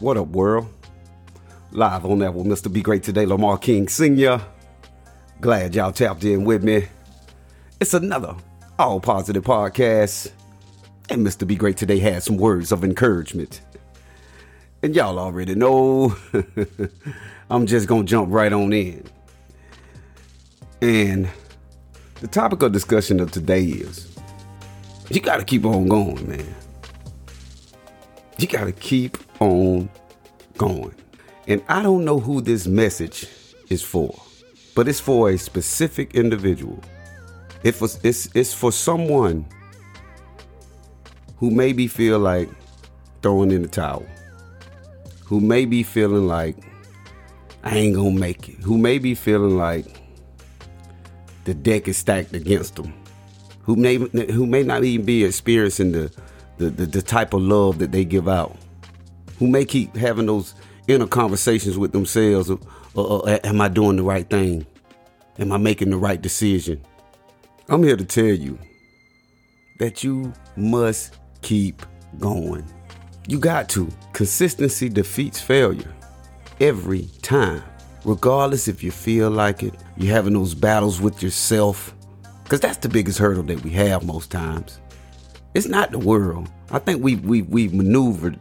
What up, world? Live on that with Mr. Be Great today, Lamar King Sr. Glad y'all tapped in with me. It's another all positive podcast. And Mr. Be Great today has some words of encouragement. And y'all already know I'm just gonna jump right on in. And the topic of discussion of today is you gotta keep on going, man. You gotta keep on going. And I don't know who this message is for, but it's for a specific individual. It was, it's, it's for someone who maybe feel like throwing in the towel, who may be feeling like I ain't gonna make it, who may be feeling like the deck is stacked against them, who may who may not even be experiencing the the, the, the type of love that they give out, who may keep having those inner conversations with themselves of, uh, uh, am I doing the right thing? Am I making the right decision? I'm here to tell you that you must keep going. You got to. Consistency defeats failure every time, regardless if you feel like it, you're having those battles with yourself, because that's the biggest hurdle that we have most times. It's not the world. I think we we we've maneuvered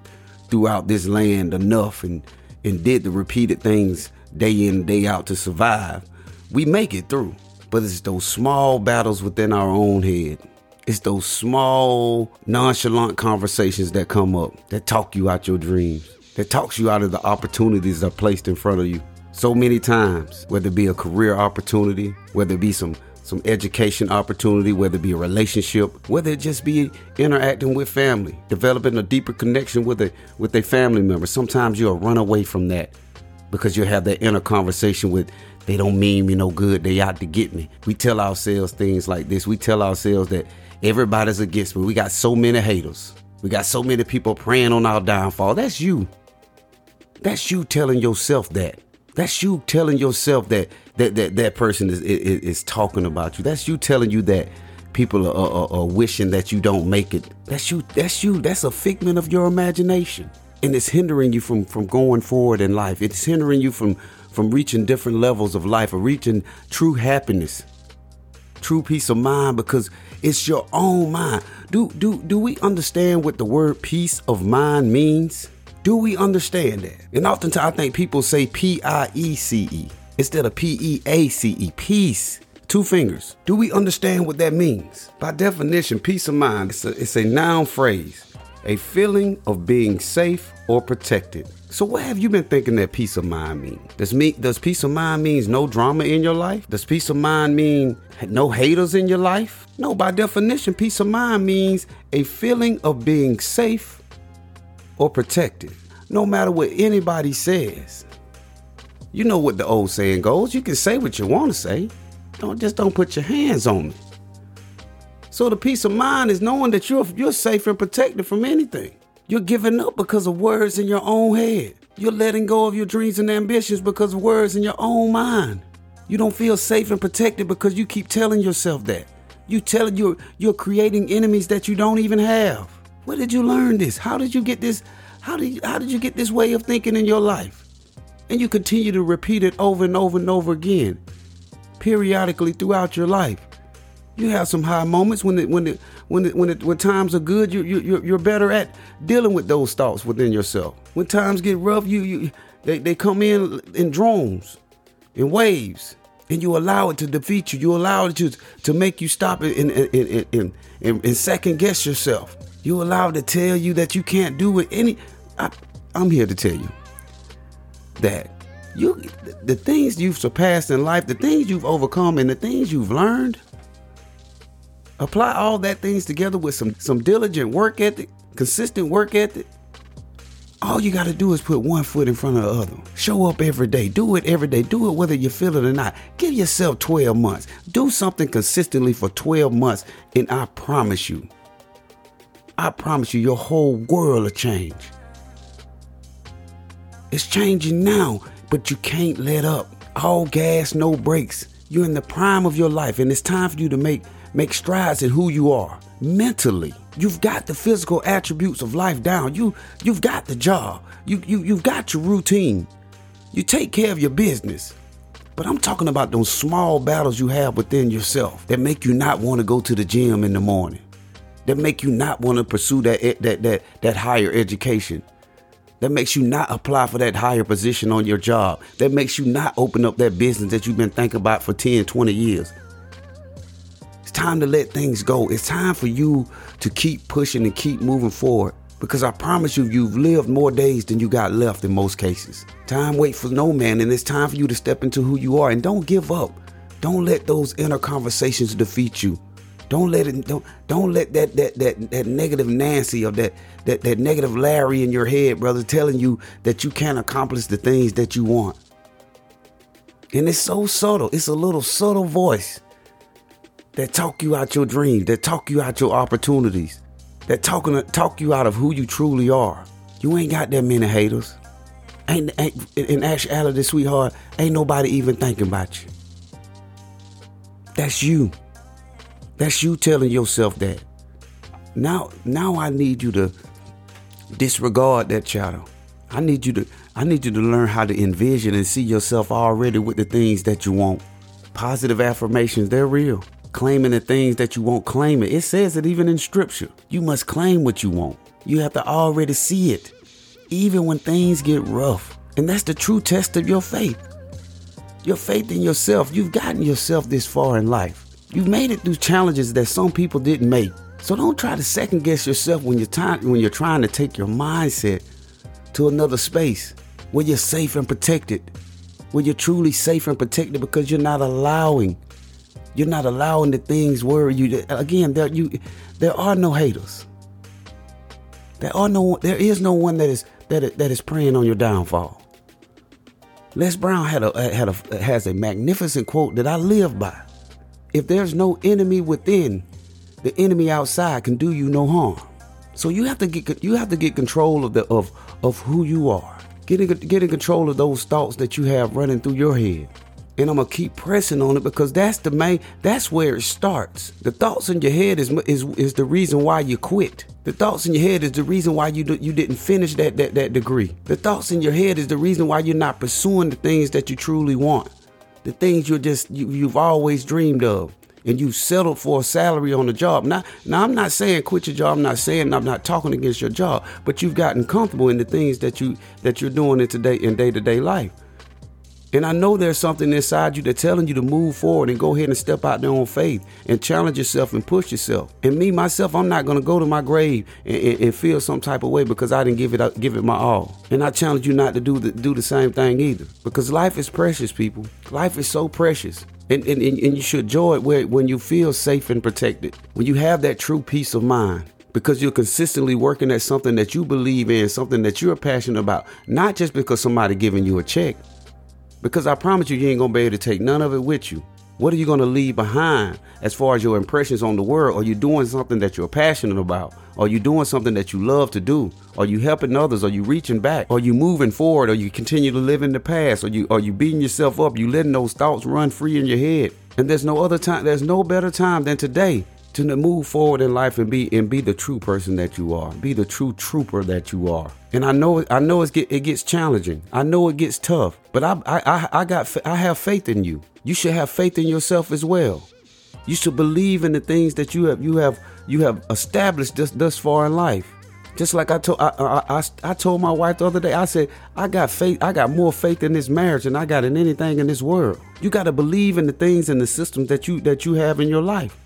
throughout this land enough and and did the repeated things day in day out to survive. We make it through, but it's those small battles within our own head. It's those small, nonchalant conversations that come up that talk you out your dreams, that talks you out of the opportunities that are placed in front of you so many times, whether it be a career opportunity, whether it be some some education opportunity, whether it be a relationship, whether it just be interacting with family, developing a deeper connection with a with a family member. Sometimes you'll run away from that because you'll have that inner conversation with they don't mean me no good, they out to get me. We tell ourselves things like this. We tell ourselves that everybody's against me. We got so many haters. We got so many people praying on our downfall. That's you. That's you telling yourself that. That's you telling yourself that that that, that person is, is, is talking about you. That's you telling you that people are, are, are wishing that you don't make it. That's you. That's you. That's a figment of your imagination, and it's hindering you from from going forward in life. It's hindering you from from reaching different levels of life or reaching true happiness, true peace of mind because it's your own mind. Do do do we understand what the word peace of mind means? Do we understand that? And oftentimes I think people say P I E C E instead of P E A C E, peace. Two fingers. Do we understand what that means? By definition, peace of mind it's a, it's a noun phrase, a feeling of being safe or protected. So what have you been thinking that peace of mind mean? Does does peace of mind means no drama in your life? Does peace of mind mean no haters in your life? No, by definition, peace of mind means a feeling of being safe or protected. No matter what anybody says. You know what the old saying goes. You can say what you want to say. Don't just don't put your hands on me. So the peace of mind is knowing that you're you're safe and protected from anything. You're giving up because of words in your own head. You're letting go of your dreams and ambitions because of words in your own mind. You don't feel safe and protected because you keep telling yourself that. You tell you're you're creating enemies that you don't even have. Where did you learn this? How did you get this? How did you, how did you get this way of thinking in your life? And you continue to repeat it over and over and over again, periodically throughout your life. You have some high moments when it, when it, when it, when it, when times are good. You you you're better at dealing with those thoughts within yourself. When times get rough, you you they, they come in in drones, in waves, and you allow it to defeat you. You allow it to to make you stop and, and, and, and, and second guess yourself. You allow it to tell you that you can't do it. Any, I, I'm here to tell you that you the things you've surpassed in life, the things you've overcome, and the things you've learned apply all that things together with some some diligent work ethic, consistent work ethic. All you got to do is put one foot in front of the other. Show up every day. Do it every day. Do it whether you feel it or not. Give yourself 12 months. Do something consistently for 12 months, and I promise you, I promise you, your whole world will change. It's changing now, but you can't let up. All gas, no brakes. You're in the prime of your life, and it's time for you to make make strides in who you are mentally, You've got the physical attributes of life down. You you've got the job. You you you've got your routine. You take care of your business. But I'm talking about those small battles you have within yourself that make you not want to go to the gym in the morning. That make you not want to pursue that that that that higher education. That makes you not apply for that higher position on your job. That makes you not open up that business that you've been thinking about for 10, 20 years. Time to let things go. It's time for you to keep pushing and keep moving forward. Because I promise you, you've lived more days than you got left in most cases. Time wait for no man, and it's time for you to step into who you are. And don't give up. Don't let those inner conversations defeat you. Don't let it don't don't let that that that that negative Nancy or that that that negative Larry in your head, brother, telling you that you can't accomplish the things that you want. And it's so subtle. It's a little subtle voice that talk you out your dreams, that talk you out your opportunities, that talking talk you out of who you truly are. You ain't got that many haters. Ain't, ain't in actuality, sweetheart, ain't nobody even thinking about you. That's you. That's you telling yourself that. Now, now I need you to disregard that chatter. I need you to I need you to learn how to envision and see yourself already with the things that you want. Positive affirmations, they're real. Claiming the things that you won't claim it. It says it even in scripture. You must claim what you want. You have to already see it. Even when things get rough. And that's the true test of your faith. Your faith in yourself. You've gotten yourself this far in life. You've made it through challenges that some people didn't make. So don't try to second guess yourself when you're trying when you're trying to take your mindset to another space where you're safe and protected. Where you're truly safe and protected because you're not allowing you're not allowing the things worry you. Again, there you there are no haters. There are no there is no one that is that that is preying on your downfall. Les Brown had a had a has a magnificent quote that I live by. If there's no enemy within, the enemy outside can do you no harm. So you have to get you have to get control of the of of who you are. Getting getting control of those thoughts that you have running through your head. And I'm gonna keep pressing on it because that's the main that's where it starts. The thoughts in your head is is is the reason why you quit. The thoughts in your head is the reason why you do, you didn't finish that, that that degree. The thoughts in your head is the reason why you're not pursuing the things that you truly want the things you're just you, you've always dreamed of and you settled for a salary on the job. Now, now I'm not saying quit your job. I'm not saying I'm not talking against your job, but you've gotten comfortable in the things that you that you're doing in today in day to day life. And I know there's something inside you that's telling you to move forward and go ahead and step out there on faith and challenge yourself and push yourself. And me myself, I'm not going to go to my grave and, and, and, feel some type of way because I didn't give it give it my all. And I challenge you not to do the, do the same thing either because life is precious, people. Life is so precious. And, and, and you should enjoy it when you feel safe and protected, when you have that true peace of mind because you're consistently working at something that you believe in, something that you're passionate about, not just because somebody giving you a check, because I promise you, you ain't gonna be able to take none of it with you. What are you gonna leave behind as far as your impressions on the world? Are you doing something that you're passionate about? Are you doing something that you love to do? Are you helping others? Are you reaching back? Are you moving forward? Are you continue to live in the past? Are you are you beating yourself up? You letting those thoughts run free in your head? And there's no other time, there's no better time than today to move forward in life and be and be the true person that you are. Be the true trooper that you are. And I know I know it get, it gets challenging. I know it gets tough. But I I I got I have faith in you. You should have faith in yourself as well. You should believe in the things that you have you have you have established thus thus far in life. Just like I told I, I, I, I told my wife the other day, I said I got faith. I got more faith in this marriage than I got in anything in this world. You got to believe in the things and the systems that you that you have in your life.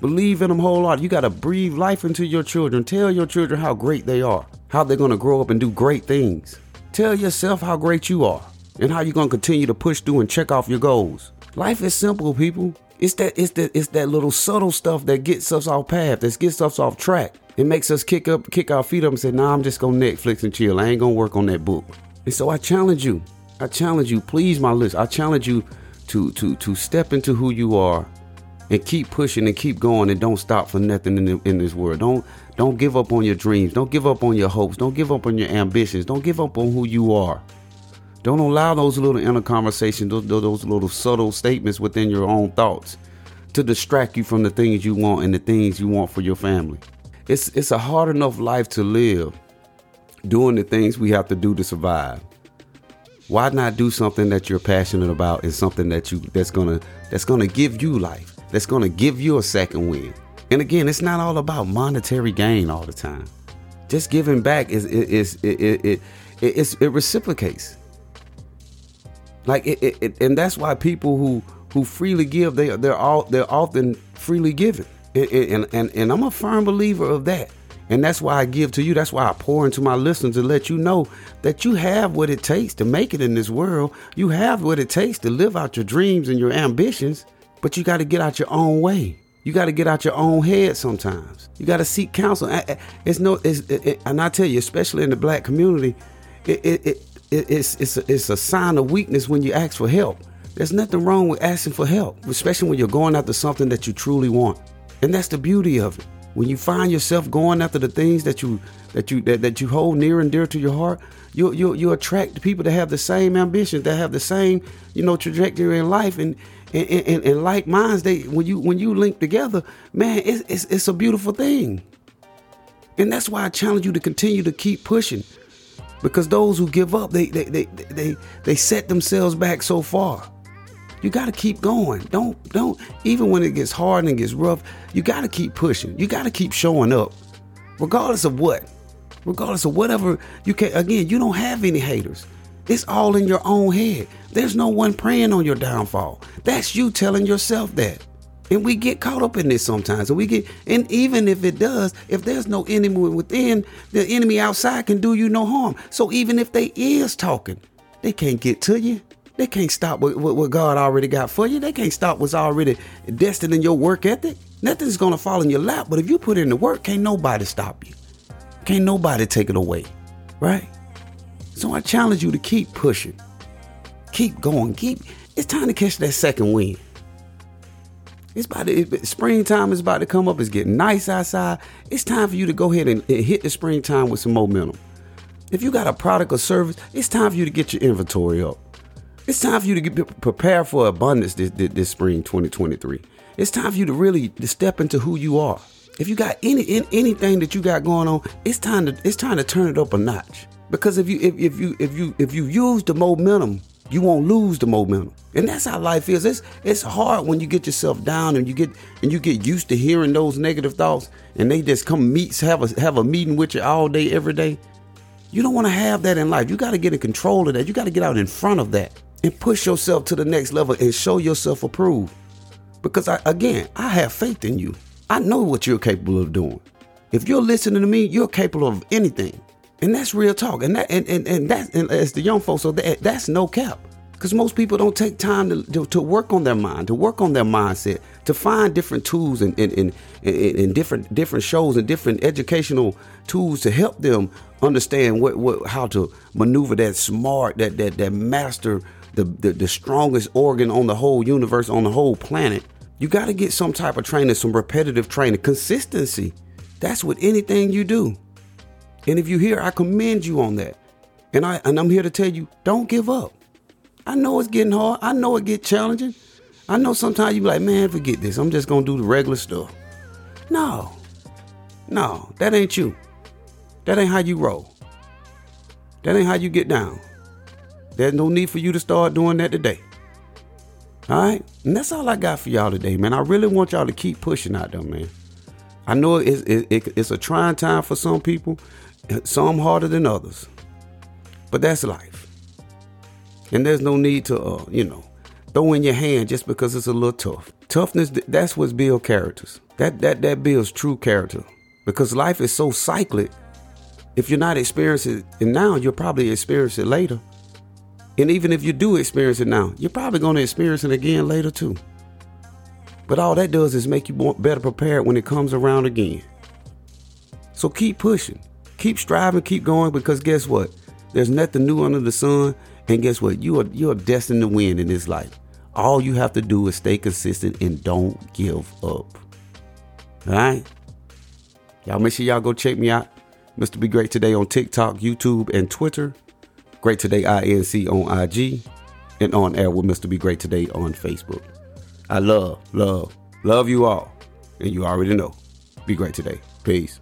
Believe in them wholeheartedly. You got to breathe life into your children. Tell your children how great they are, how they're going to grow up and do great things. Tell yourself how great you are and how you're going to continue to push through and check off your goals. Life is simple, people. It's that it's that it's that little subtle stuff that gets us off path, that gets us off track. It makes us kick up, kick our feet up, and say, "Nah, I'm just gonna Netflix and chill. I ain't gonna work on that book." And so I challenge you. I challenge you, please, my list. I challenge you to to to step into who you are and keep pushing and keep going and don't stop for nothing in, the, in this world. Don't don't give up on your dreams. Don't give up on your hopes. Don't give up on your ambitions. Don't give up on who you are. Don't allow those little inner conversations, those, those little subtle statements within your own thoughts to distract you from the things you want and the things you want for your family. it's it's a hard enough life to live doing the things we have to do to survive. Why not do something that you're passionate about and something that you that's gonna that's gonna give you life, that's gonna give you a second win. And again, it's not all about monetary gain all the time. Just giving back is is it it it, it, it reciprocates. Like it, it, it, and that's why people who who freely give they they're all they're often freely given. And, and and and I'm a firm believer of that. And that's why I give to you. That's why I pour into my listeners to let you know that you have what it takes to make it in this world. You have what it takes to live out your dreams and your ambitions, but you got to get out your own way. You got to get out your own head sometimes. You got to seek counsel. It's no, it's, it, and I tell you, especially in the black community, it, it, it it's it's a, it's a sign of weakness when you ask for help. There's nothing wrong with asking for help, especially when you're going after something that you truly want. And that's the beauty of it. When you find yourself going after the things that you that you that, that you hold near and dear to your heart, you you you attract people that have the same ambitions, that have the same you know trajectory in life, and and, and, and like minds. They when you when you link together, man, it's, it's it's a beautiful thing. And that's why I challenge you to continue to keep pushing, because those who give up, they they they they, they set themselves back so far. You got to keep going. Don't don't even when it gets hard and gets rough, you got to keep pushing. You got to keep showing up. Regardless of what. Regardless of whatever you can again, you don't have any haters. It's all in your own head. There's no one praying on your downfall. That's you telling yourself that. And we get caught up in this sometimes. And we get and even if it does, if there's no enemy within, the enemy outside can do you no harm. So even if they is talking, they can't get to you. They can't stop what, what, God already got for you. They can't stop what's already destined in your work ethic. Nothing's gonna fall in your lap. But if you put in the work, can't nobody stop you. Can't nobody take it away. Right? So I challenge you to keep pushing. Keep going. Keep it's time to catch that second wind. It's about to, springtime is about to come up. It's getting nice outside. It's time for you to go ahead and, and hit the springtime with some momentum. If you got a product or service, it's time for you to get your inventory up. It's time for you to get prepared for abundance this, this, spring 2023. It's time for you to really to step into who you are. If you got any, any anything that you got going on, it's time to it's time to turn it up a notch. Because if you if, if you if you if you use the momentum, you won't lose the momentum. And that's how life is. It's it's hard when you get yourself down and you get and you get used to hearing those negative thoughts and they just come meet have a have a meeting with you all day every day. You don't want to have that in life. You got to get in control of that. You got to get out in front of that and push yourself to the next level and show yourself approved. Because I, again, I have faith in you. I know what you're capable of doing. If you're listening to me, you're capable of anything. And that's real talk. And that and, and, and that and as the young folks, so that, that's no cap. Because most people don't take time to, to, to, work on their mind, to work on their mindset, to find different tools and, and, and, and, different different shows and different educational tools to help them understand what, what how to maneuver that smart, that that that master the, the, the strongest organ on the whole universe, on the whole planet, you got to get some type of training, some repetitive training, consistency. That's with anything you do. And if you hear, I commend you on that. And I and I'm here to tell you, don't give up. I know it's getting hard. I know it get challenging. I know sometimes you be like, man, forget this. I'm just gonna do the regular stuff. No, no, that ain't you. That ain't how you roll. That ain't how you get down. There's no need for you to start doing that today. All right? And that's all I got for y'all today, man. I really want y'all to keep pushing out there, man. I know it's, it, it, it's a trying time for some people, some harder than others. But that's life. And there's no need to, uh, you know, throw in your hand just because it's a little tough. Toughness, that's what builds characters. That, that, that builds true character. Because life is so cyclic. If you're not experiencing it now, you'll probably experience it later. And even if you do experience it now, you're probably going to experience it again later too. But all that does is make you better prepared when it comes around again. So keep pushing, keep striving, keep going because guess what? There's nothing new under the sun. And guess what? You are you are destined to win in this life. All you have to do is stay consistent and don't give up. All right? Y'all make sure y'all go check me out. Mr. Be Great today on TikTok, YouTube, and Twitter. Great Today INC on IG, and on air with Mr. Be Great Today on Facebook. I love, love, love you all. And you already know. Be great today. Peace.